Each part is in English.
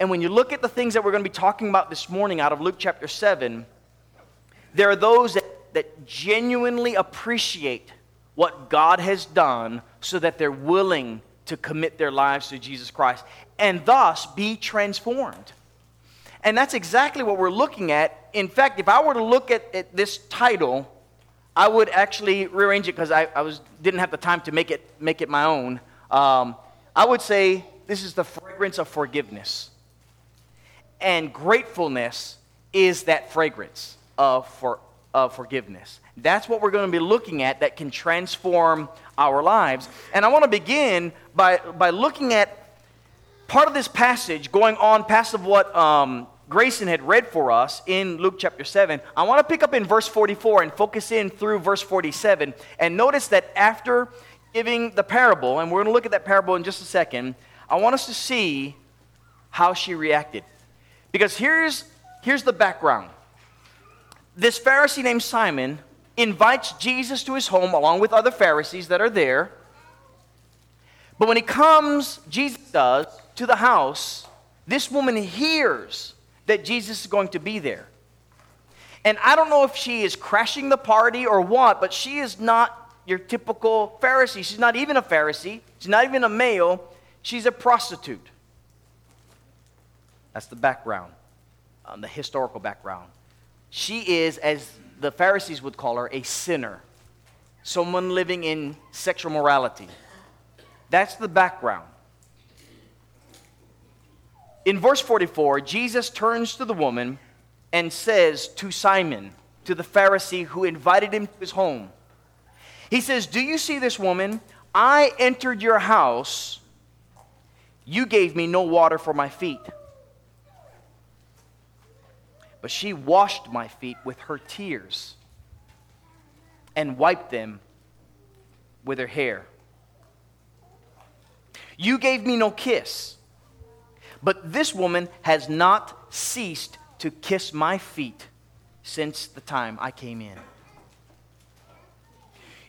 And when you look at the things that we're going to be talking about this morning out of Luke chapter 7, there are those that, that genuinely appreciate what God has done so that they're willing to commit their lives to Jesus Christ and thus be transformed. And that's exactly what we're looking at. In fact, if I were to look at, at this title, I would actually rearrange it because I, I was, didn't have the time to make it, make it my own. Um, I would say this is the fragrance of forgiveness and gratefulness is that fragrance of, for, of forgiveness. That's what we're going to be looking at that can transform our lives. And I want to begin by, by looking at part of this passage going on past of what um, Grayson had read for us in Luke chapter 7. I want to pick up in verse 44 and focus in through verse 47. And notice that after giving the parable, and we're going to look at that parable in just a second, I want us to see how she reacted. Because here's, here's the background this Pharisee named Simon invites Jesus to his home along with other Pharisees that are there. But when he comes, Jesus does, to the house, this woman hears that Jesus is going to be there. And I don't know if she is crashing the party or what, but she is not your typical Pharisee. She's not even a Pharisee. She's not even a male. She's a prostitute. That's the background, um, the historical background. She is, as the Pharisees would call her, a sinner, someone living in sexual morality. That's the background. In verse 44, Jesus turns to the woman and says to Simon, to the Pharisee who invited him to his home, He says, Do you see this woman? I entered your house. You gave me no water for my feet but she washed my feet with her tears and wiped them with her hair. You gave me no kiss, but this woman has not ceased to kiss my feet since the time I came in.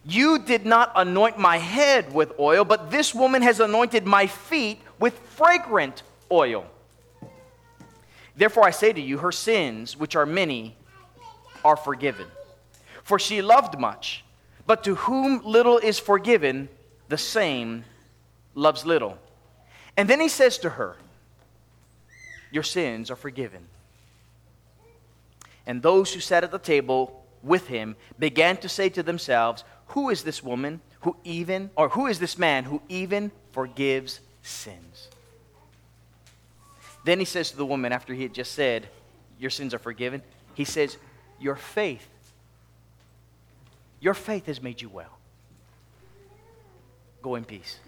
You did not anoint my head with oil, but this woman has anointed my feet with fragrant oil. Therefore, I say to you, her sins, which are many, are forgiven. For she loved much, but to whom little is forgiven, the same loves little. And then he says to her, Your sins are forgiven. And those who sat at the table with him began to say to themselves, Who is this woman who even, or who is this man who even forgives sins? Then he says to the woman, after he had just said, Your sins are forgiven, he says, Your faith, your faith has made you well. Go in peace.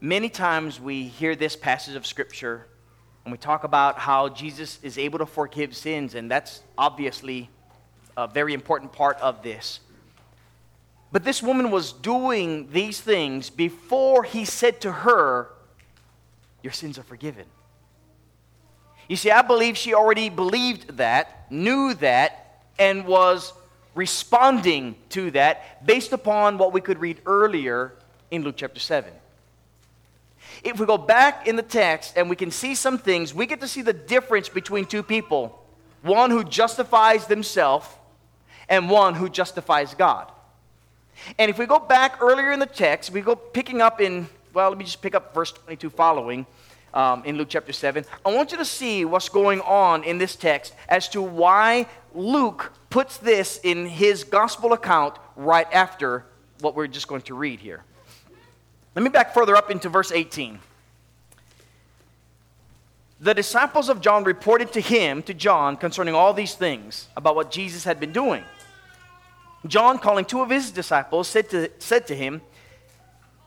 Many times we hear this passage of Scripture and we talk about how Jesus is able to forgive sins, and that's obviously a very important part of this. But this woman was doing these things before he said to her, your sins are forgiven. You see, I believe she already believed that, knew that, and was responding to that based upon what we could read earlier in Luke chapter 7. If we go back in the text and we can see some things, we get to see the difference between two people one who justifies themselves and one who justifies God. And if we go back earlier in the text, we go picking up in well, let me just pick up verse 22 following um, in Luke chapter 7. I want you to see what's going on in this text as to why Luke puts this in his gospel account right after what we're just going to read here. Let me back further up into verse 18. The disciples of John reported to him, to John, concerning all these things about what Jesus had been doing. John, calling two of his disciples, said to, said to him,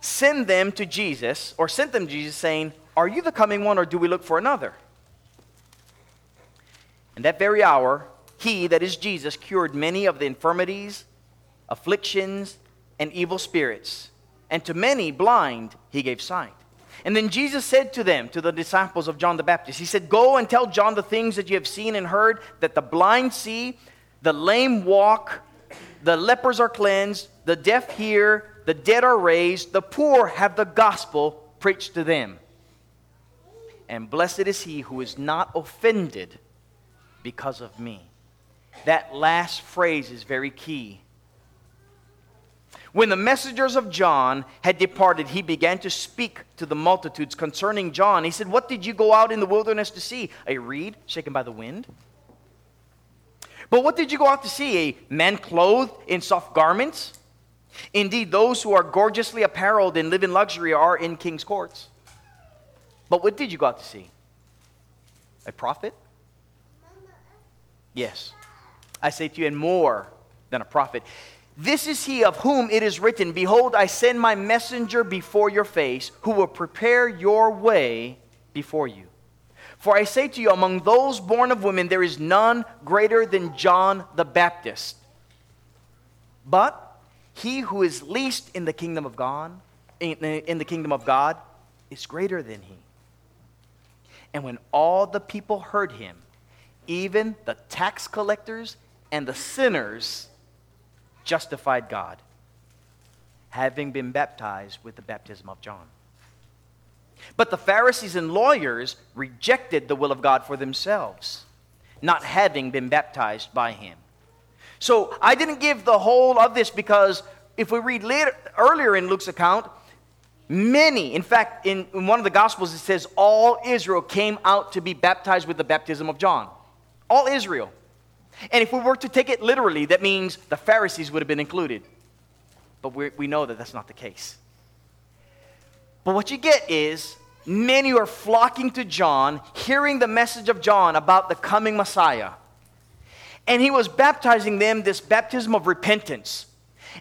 send them to Jesus, or sent them to Jesus, saying, Are you the coming one, or do we look for another? And that very hour, he, that is Jesus, cured many of the infirmities, afflictions, and evil spirits. And to many blind, he gave sight. And then Jesus said to them, to the disciples of John the Baptist, He said, Go and tell John the things that you have seen and heard that the blind see, the lame walk, the lepers are cleansed, the deaf hear, the dead are raised, the poor have the gospel preached to them. And blessed is he who is not offended because of me. That last phrase is very key. When the messengers of John had departed, he began to speak to the multitudes concerning John. He said, What did you go out in the wilderness to see? A reed shaken by the wind? But what did you go out to see? A man clothed in soft garments? Indeed, those who are gorgeously apparelled and live in luxury are in king's courts. But what did you go out to see? A prophet? Yes. I say to you, and more than a prophet. This is he of whom it is written, Behold, I send my messenger before your face, who will prepare your way before you. For I say to you, among those born of women, there is none greater than John the Baptist. But he who is least in the kingdom of God, in, the kingdom of God, is greater than he. And when all the people heard him, even the tax collectors and the sinners justified God, having been baptized with the baptism of John. But the Pharisees and lawyers rejected the will of God for themselves, not having been baptized by him. So I didn't give the whole of this because if we read later, earlier in Luke's account, many, in fact, in, in one of the Gospels it says all Israel came out to be baptized with the baptism of John. All Israel. And if we were to take it literally, that means the Pharisees would have been included. But we we know that that's not the case. But what you get is many are flocking to John, hearing the message of John about the coming Messiah. And he was baptizing them this baptism of repentance.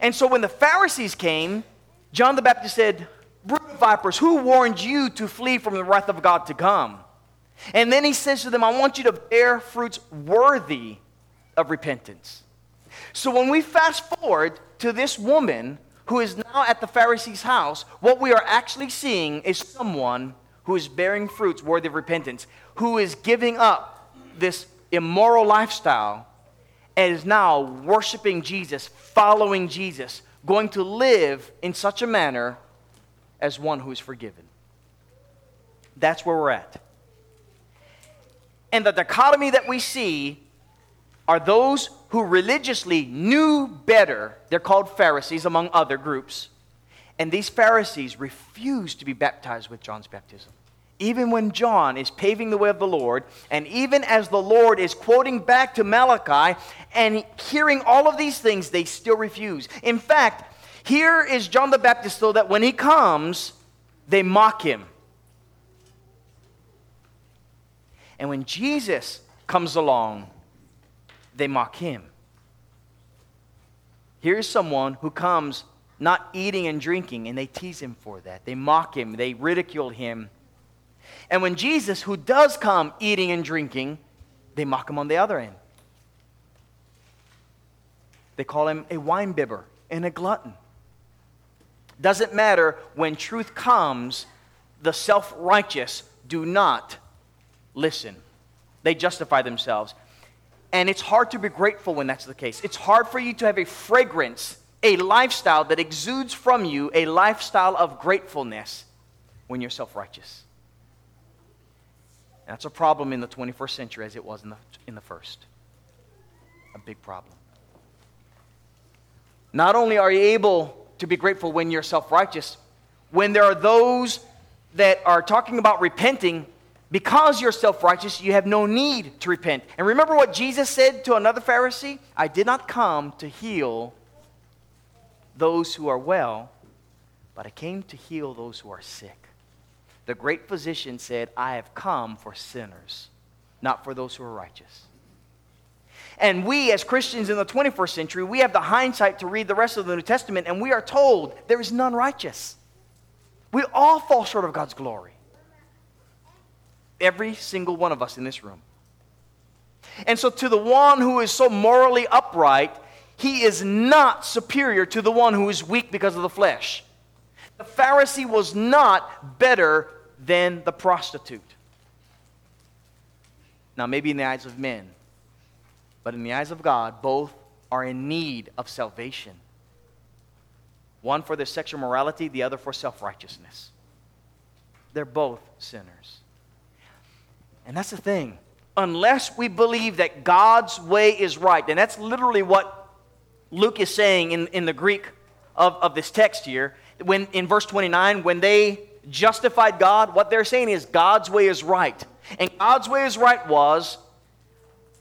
And so when the Pharisees came, John the Baptist said, Brood of vipers, who warned you to flee from the wrath of God to come? And then he says to them, I want you to bear fruits worthy of repentance. So when we fast forward to this woman who is now at the Pharisee's house, what we are actually seeing is someone who is bearing fruits worthy of repentance, who is giving up this immoral lifestyle and is now worshiping Jesus, following Jesus, going to live in such a manner as one who is forgiven. That's where we're at. And the dichotomy that we see are those who religiously knew better. They're called Pharisees, among other groups. And these Pharisees refused to be baptized with John's baptism. Even when John is paving the way of the Lord, and even as the Lord is quoting back to Malachi and hearing all of these things, they still refuse. In fact, here is John the Baptist, so that when he comes, they mock him. And when Jesus comes along, they mock him. Here's someone who comes not eating and drinking, and they tease him for that. They mock him, they ridicule him. And when Jesus, who does come eating and drinking, they mock him on the other end. They call him a wine bibber and a glutton. Doesn't matter when truth comes, the self righteous do not listen. They justify themselves. And it's hard to be grateful when that's the case. It's hard for you to have a fragrance, a lifestyle that exudes from you, a lifestyle of gratefulness when you're self righteous. That's a problem in the 21st century as it was in the, in the first. A big problem. Not only are you able to be grateful when you're self righteous, when there are those that are talking about repenting, because you're self righteous, you have no need to repent. And remember what Jesus said to another Pharisee? I did not come to heal those who are well, but I came to heal those who are sick. The great physician said, I have come for sinners, not for those who are righteous. And we, as Christians in the 21st century, we have the hindsight to read the rest of the New Testament, and we are told there is none righteous. We all fall short of God's glory. Every single one of us in this room. And so, to the one who is so morally upright, he is not superior to the one who is weak because of the flesh. The Pharisee was not better than the prostitute. Now, maybe in the eyes of men, but in the eyes of God, both are in need of salvation. One for their sexual morality, the other for self righteousness. they're both sinners. And that's the thing. Unless we believe that God's way is right, and that's literally what Luke is saying in, in the Greek of, of this text here. When in verse 29, when they justified God, what they're saying is God's way is right. And God's way is right was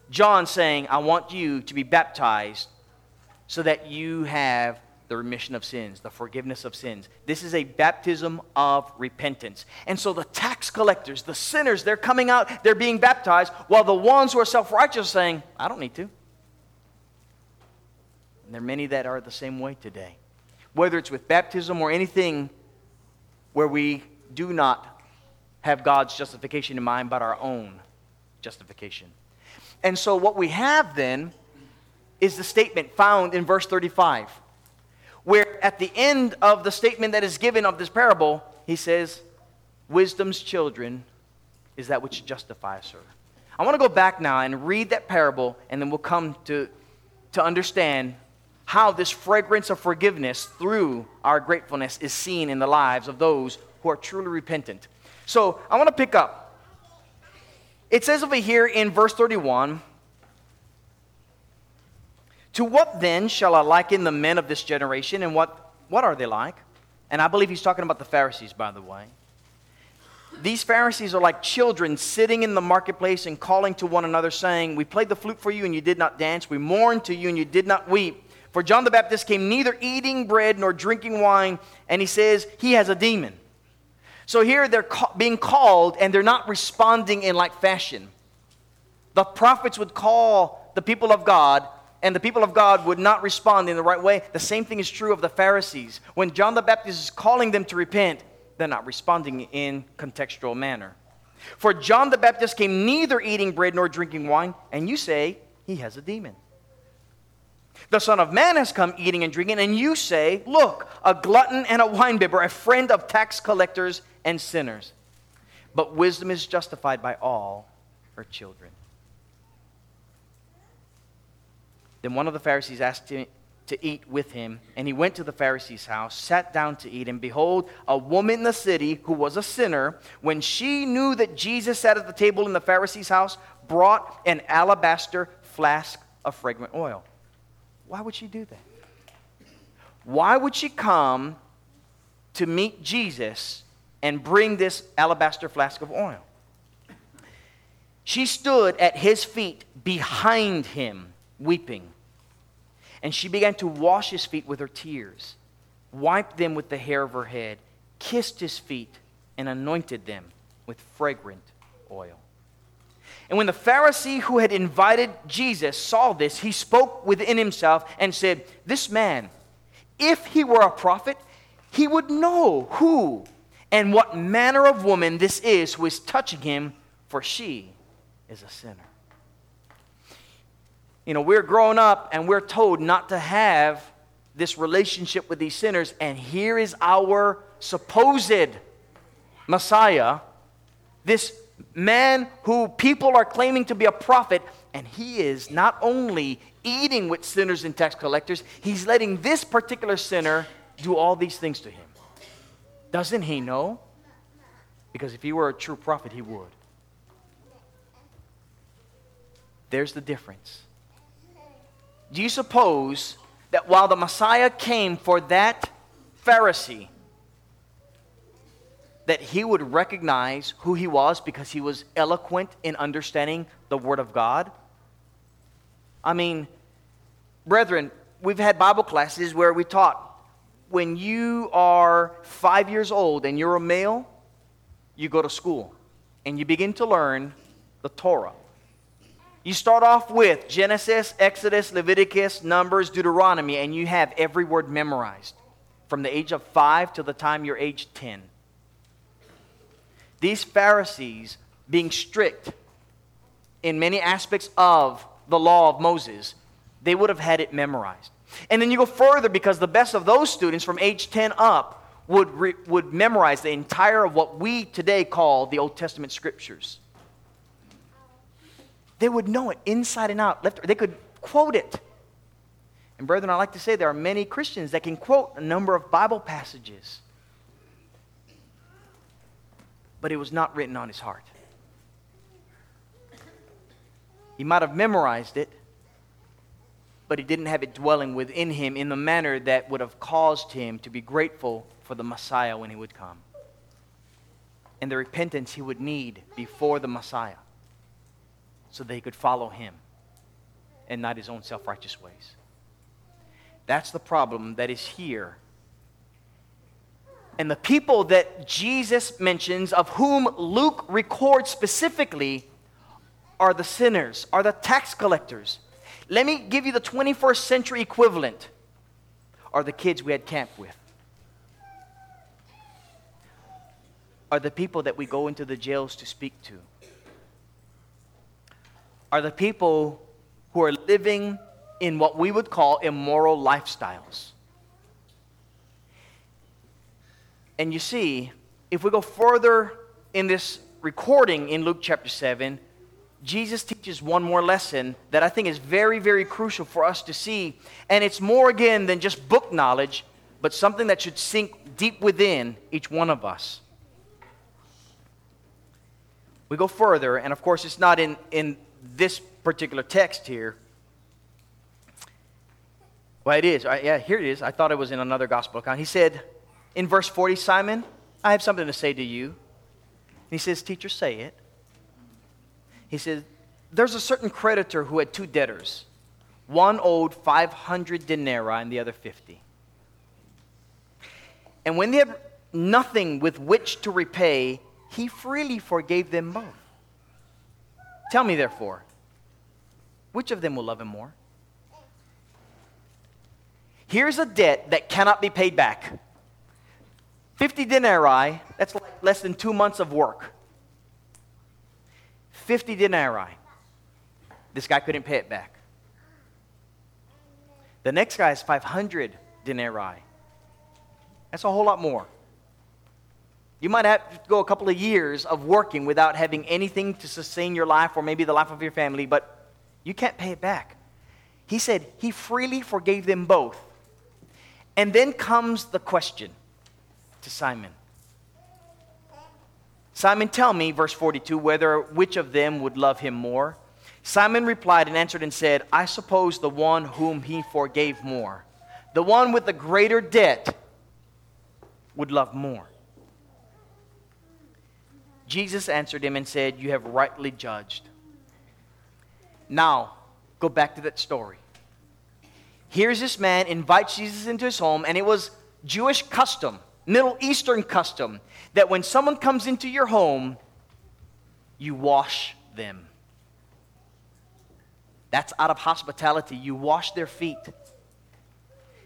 John saying, I want you to be baptized so that you have the remission of sins, the forgiveness of sins. This is a baptism of repentance. And so the tax collectors, the sinners, they're coming out, they're being baptized, while the ones who are self righteous saying, I don't need to. And there are many that are the same way today. Whether it's with baptism or anything where we do not have God's justification in mind, but our own justification. And so what we have then is the statement found in verse 35, where at the end of the statement that is given of this parable, he says, Wisdom's children is that which justifies her. I want to go back now and read that parable, and then we'll come to, to understand how this fragrance of forgiveness through our gratefulness is seen in the lives of those who are truly repentant. So I want to pick up. It says over here in verse 31 To what then shall I liken the men of this generation, and what, what are they like? And I believe he's talking about the Pharisees, by the way. These Pharisees are like children sitting in the marketplace and calling to one another, saying, We played the flute for you, and you did not dance. We mourned to you, and you did not weep. For John the Baptist came neither eating bread nor drinking wine, and he says he has a demon. So here they're ca- being called and they're not responding in like fashion. The prophets would call the people of God and the people of God would not respond in the right way. The same thing is true of the Pharisees. When John the Baptist is calling them to repent, they're not responding in contextual manner. For John the Baptist came neither eating bread nor drinking wine, and you say he has a demon. The Son of Man has come eating and drinking, and you say, Look, a glutton and a winebibber, a friend of tax collectors and sinners. But wisdom is justified by all her children. Then one of the Pharisees asked him to eat with him, and he went to the Pharisee's house, sat down to eat, and behold, a woman in the city who was a sinner, when she knew that Jesus sat at the table in the Pharisee's house, brought an alabaster flask of fragrant oil. Why would she do that? Why would she come to meet Jesus and bring this alabaster flask of oil? She stood at his feet behind him, weeping. And she began to wash his feet with her tears, wiped them with the hair of her head, kissed his feet, and anointed them with fragrant oil. And when the Pharisee who had invited Jesus saw this, he spoke within himself and said, This man, if he were a prophet, he would know who and what manner of woman this is who is touching him, for she is a sinner. You know, we're growing up and we're told not to have this relationship with these sinners, and here is our supposed Messiah, this man who people are claiming to be a prophet, and he is not only eating with sinners and tax collectors, he's letting this particular sinner do all these things to him. Doesn't he know? Because if he were a true prophet, he would. There's the difference. Do you suppose that while the Messiah came for that Pharisee, that he would recognize who he was because he was eloquent in understanding the Word of God? I mean, brethren, we've had Bible classes where we taught when you are five years old and you're a male, you go to school and you begin to learn the Torah. You start off with Genesis, Exodus, Leviticus, Numbers, Deuteronomy, and you have every word memorized from the age of five to the time you're age 10. These Pharisees, being strict in many aspects of the law of Moses, they would have had it memorized. And then you go further because the best of those students from age 10 up would, re, would memorize the entire of what we today call the Old Testament scriptures. They would know it inside and out. Left, they could quote it. And, brethren, I like to say there are many Christians that can quote a number of Bible passages. But it was not written on his heart. He might have memorized it, but he didn't have it dwelling within him in the manner that would have caused him to be grateful for the Messiah when he would come and the repentance he would need before the Messiah so he could follow him and not his own self righteous ways. That's the problem that is here. And the people that Jesus mentions, of whom Luke records specifically, are the sinners, are the tax collectors. Let me give you the 21st century equivalent are the kids we had camp with. Are the people that we go into the jails to speak to. Are the people who are living in what we would call immoral lifestyles. And you see, if we go further in this recording in Luke chapter 7, Jesus teaches one more lesson that I think is very, very crucial for us to see. And it's more, again, than just book knowledge, but something that should sink deep within each one of us. We go further, and of course, it's not in, in this particular text here. Well, it is. Yeah, here it is. I thought it was in another gospel account. He said in verse 40, Simon, I have something to say to you. He says, Teacher, say it. He says, There's a certain creditor who had two debtors. One owed 500 denarii and the other 50. And when they had nothing with which to repay, he freely forgave them both. Tell me, therefore, which of them will love him more? Here's a debt that cannot be paid back 50 denarii, that's like less than two months of work. 50 denarii. This guy couldn't pay it back. The next guy is 500 denarii. That's a whole lot more. You might have to go a couple of years of working without having anything to sustain your life or maybe the life of your family, but you can't pay it back. He said he freely forgave them both. And then comes the question to Simon Simon, tell me, verse 42, whether which of them would love him more. Simon replied and answered and said, I suppose the one whom he forgave more. The one with the greater debt would love more. Jesus answered him and said, You have rightly judged. Now, go back to that story. Here's this man invites Jesus into his home, and it was Jewish custom, Middle Eastern custom, that when someone comes into your home, you wash them. That's out of hospitality. You wash their feet.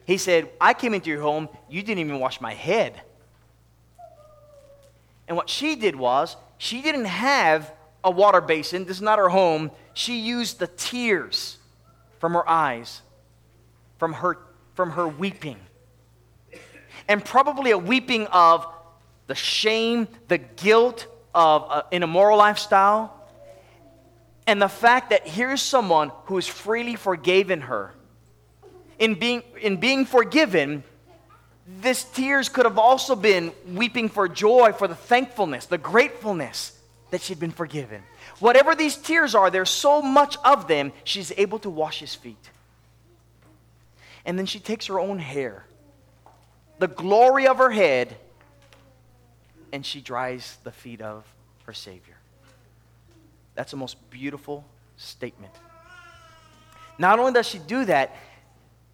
He said, I came into your home, you didn't even wash my head. And what she did was, she didn't have a water basin. This is not her home. She used the tears from her eyes, from her, from her weeping. And probably a weeping of the shame, the guilt of uh, an immoral lifestyle, and the fact that here's someone who has freely forgiven her. In being, in being forgiven, this tears could have also been weeping for joy, for the thankfulness, the gratefulness that she'd been forgiven. Whatever these tears are, there's so much of them, she's able to wash his feet. And then she takes her own hair, the glory of her head, and she dries the feet of her Savior. That's the most beautiful statement. Not only does she do that,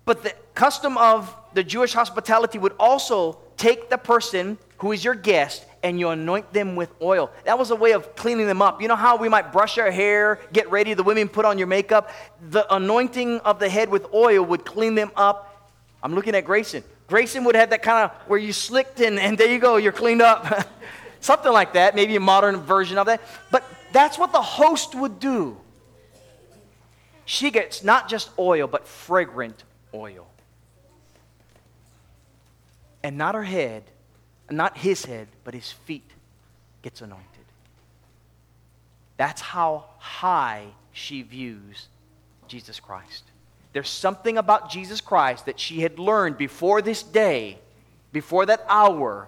but the custom of the Jewish hospitality would also take the person who is your guest and you anoint them with oil. That was a way of cleaning them up. You know how we might brush our hair, get ready, the women put on your makeup? The anointing of the head with oil would clean them up. I'm looking at Grayson. Grayson would have that kind of where you slicked and, and there you go, you're cleaned up. Something like that, maybe a modern version of that. But that's what the host would do. She gets not just oil, but fragrant oil. And not her head, not his head, but his feet gets anointed. That's how high she views Jesus Christ. There's something about Jesus Christ that she had learned before this day, before that hour,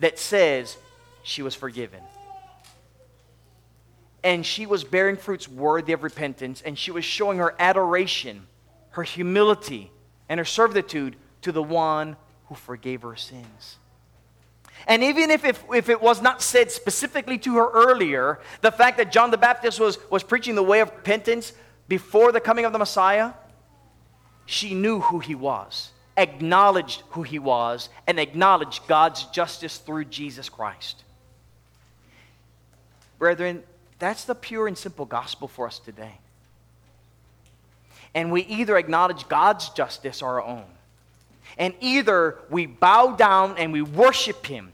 that says she was forgiven. And she was bearing fruits worthy of repentance, and she was showing her adoration, her humility, and her servitude to the one who forgave her sins. And even if, if, if, it was not said specifically to her earlier, the fact that John the Baptist was, was preaching the way of repentance before the coming of the Messiah, she knew who he was, acknowledged who he was, and acknowledged God's justice through Jesus Christ. Brethren, that's the pure and simple gospel for us today. And we either acknowledge God's justice or our own. And either we bow down and we worship Him,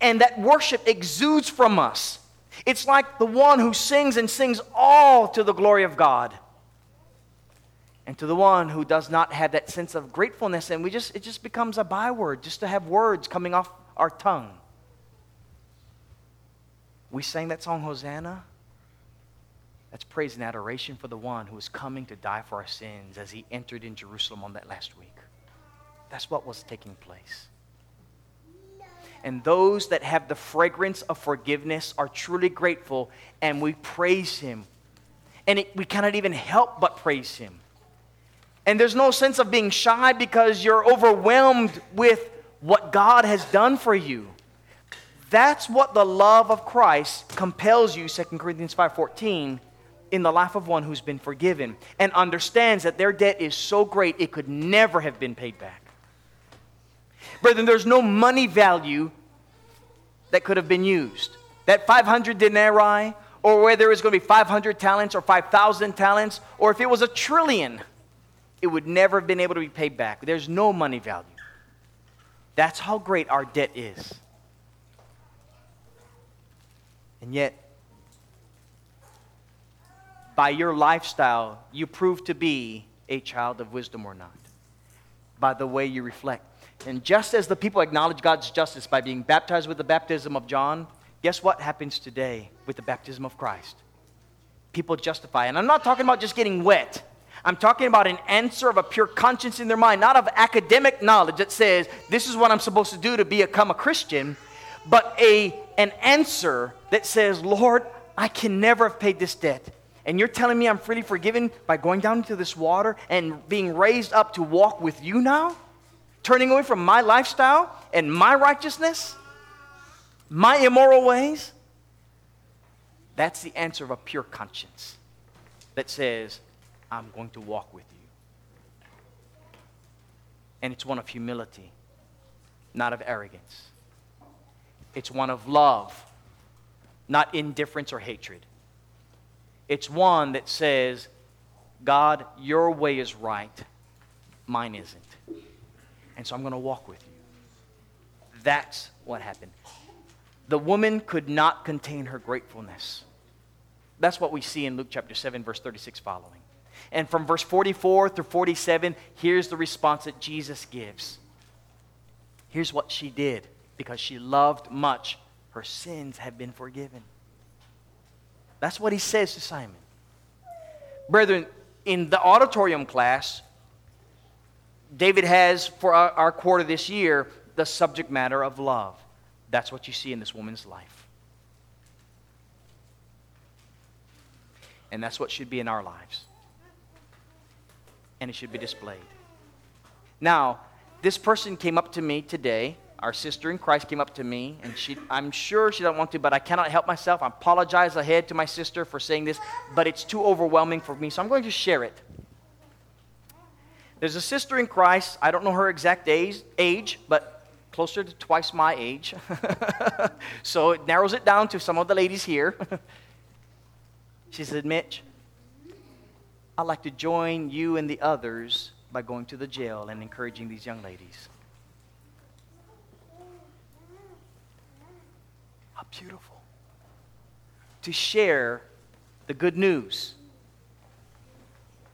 and that worship exudes from us. It's like the one who sings and sings all to the glory of God. And to the one who does not have that sense of gratefulness, and we just, it just becomes a byword just to have words coming off our tongue. We sang that song, Hosanna. That's praise and adoration for the one who is coming to die for our sins as he entered in Jerusalem on that last week. That's what was taking place. And those that have the fragrance of forgiveness are truly grateful, and we praise him. And it, we cannot even help but praise him. And there's no sense of being shy because you're overwhelmed with what God has done for you. That's what the love of Christ compels you, 2 Corinthians 5:14, in the life of one who's been forgiven and understands that their debt is so great it could never have been paid back. Brethren, there's no money value that could have been used. That 500 denarii, or whether it was going to be 500 talents or 5,000 talents, or if it was a trillion, it would never have been able to be paid back. There's no money value. That's how great our debt is. And yet, by your lifestyle, you prove to be a child of wisdom or not. By the way you reflect. And just as the people acknowledge God's justice by being baptized with the baptism of John, guess what happens today with the baptism of Christ? People justify. And I'm not talking about just getting wet. I'm talking about an answer of a pure conscience in their mind, not of academic knowledge that says, this is what I'm supposed to do to become a Christian, but a, an answer that says, Lord, I can never have paid this debt. And you're telling me I'm freely forgiven by going down into this water and being raised up to walk with you now? turning away from my lifestyle and my righteousness, my immoral ways? That's the answer of a pure conscience that says, I'm going to walk with you. And it's one of humility, not of arrogance. It's one of love, not indifference or hatred. It's one that says, God, your way is right, mine isn't. And so I'm going to walk with you. That's what happened. The woman could not contain her gratefulness. That's what we see in Luke chapter 7, verse 36 following. And from verse 44 through 47, here's the response that Jesus gives. Here's what she did because she loved much, her sins have been forgiven. That's what he says to Simon. Brethren, in the auditorium class, David has, for our, our quarter this year, the subject matter of love. That's what you see in this woman's life. And that's what should be in our lives. And it should be displayed. Now, this person came up to me today. Our sister in Christ came up to me, and she, I'm sure she doesn't want to, but I cannot help myself. I apologize ahead to my sister for saying this, but it's too overwhelming for me, so I'm going to share it. There's a sister in Christ. I don't know her exact age, age but closer to twice my age. so it narrows it down to some of the ladies here. she said, Mitch, I'd like to join you and the others by going to the jail and encouraging these young ladies. Beautiful. To share the good news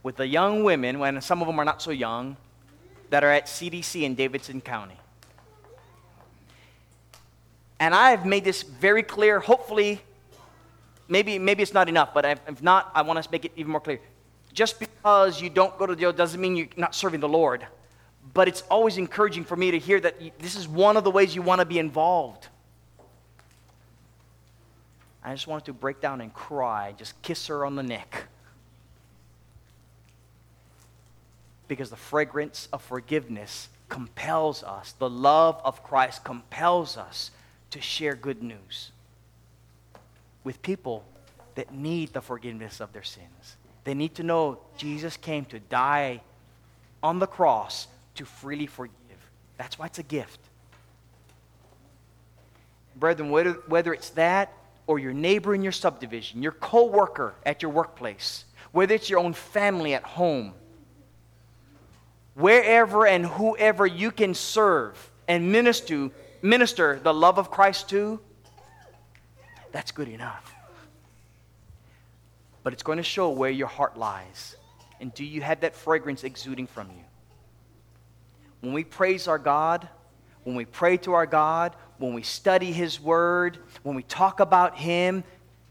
with the young women, when some of them are not so young, that are at CDC in Davidson County. And I've made this very clear. Hopefully, maybe, maybe it's not enough, but if not, I want to make it even more clear. Just because you don't go to jail doesn't mean you're not serving the Lord. But it's always encouraging for me to hear that this is one of the ways you want to be involved. I just wanted to break down and cry, just kiss her on the neck. Because the fragrance of forgiveness compels us, the love of Christ compels us to share good news with people that need the forgiveness of their sins. They need to know Jesus came to die on the cross to freely forgive. That's why it's a gift. Brethren, whether, whether it's that or your neighbor in your subdivision, your co-worker at your workplace, whether it's your own family at home, wherever and whoever you can serve and minister, minister the love of Christ to, that's good enough. But it's going to show where your heart lies. And do you have that fragrance exuding from you? When we praise our God, when we pray to our God, when we study His Word, when we talk about Him,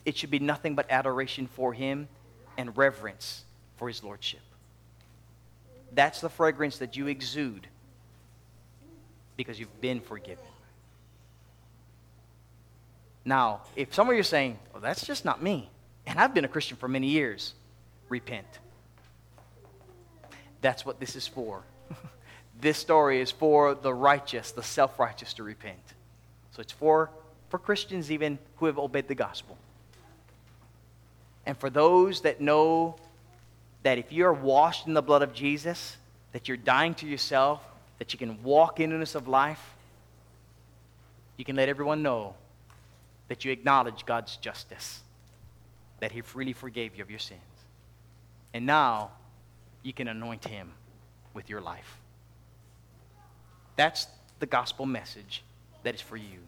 it should be nothing but adoration for Him and reverence for His Lordship. That's the fragrance that you exude because you've been forgiven. Now, if some of you are saying, well, that's just not me, and I've been a Christian for many years, repent. That's what this is for. this story is for the righteous, the self righteous to repent. So it's for, for Christians even who have obeyed the gospel. And for those that know that if you are washed in the blood of Jesus, that you're dying to yourself, that you can walk in newness of life, you can let everyone know that you acknowledge God's justice, that He freely forgave you of your sins. And now you can anoint Him with your life. That's the gospel message that is for you.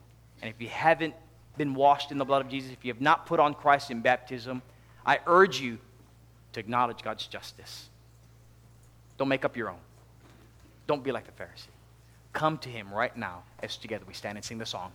And if you haven't been washed in the blood of Jesus, if you have not put on Christ in baptism, I urge you to acknowledge God's justice. Don't make up your own. Don't be like the Pharisee. Come to Him right now as together we stand and sing the song.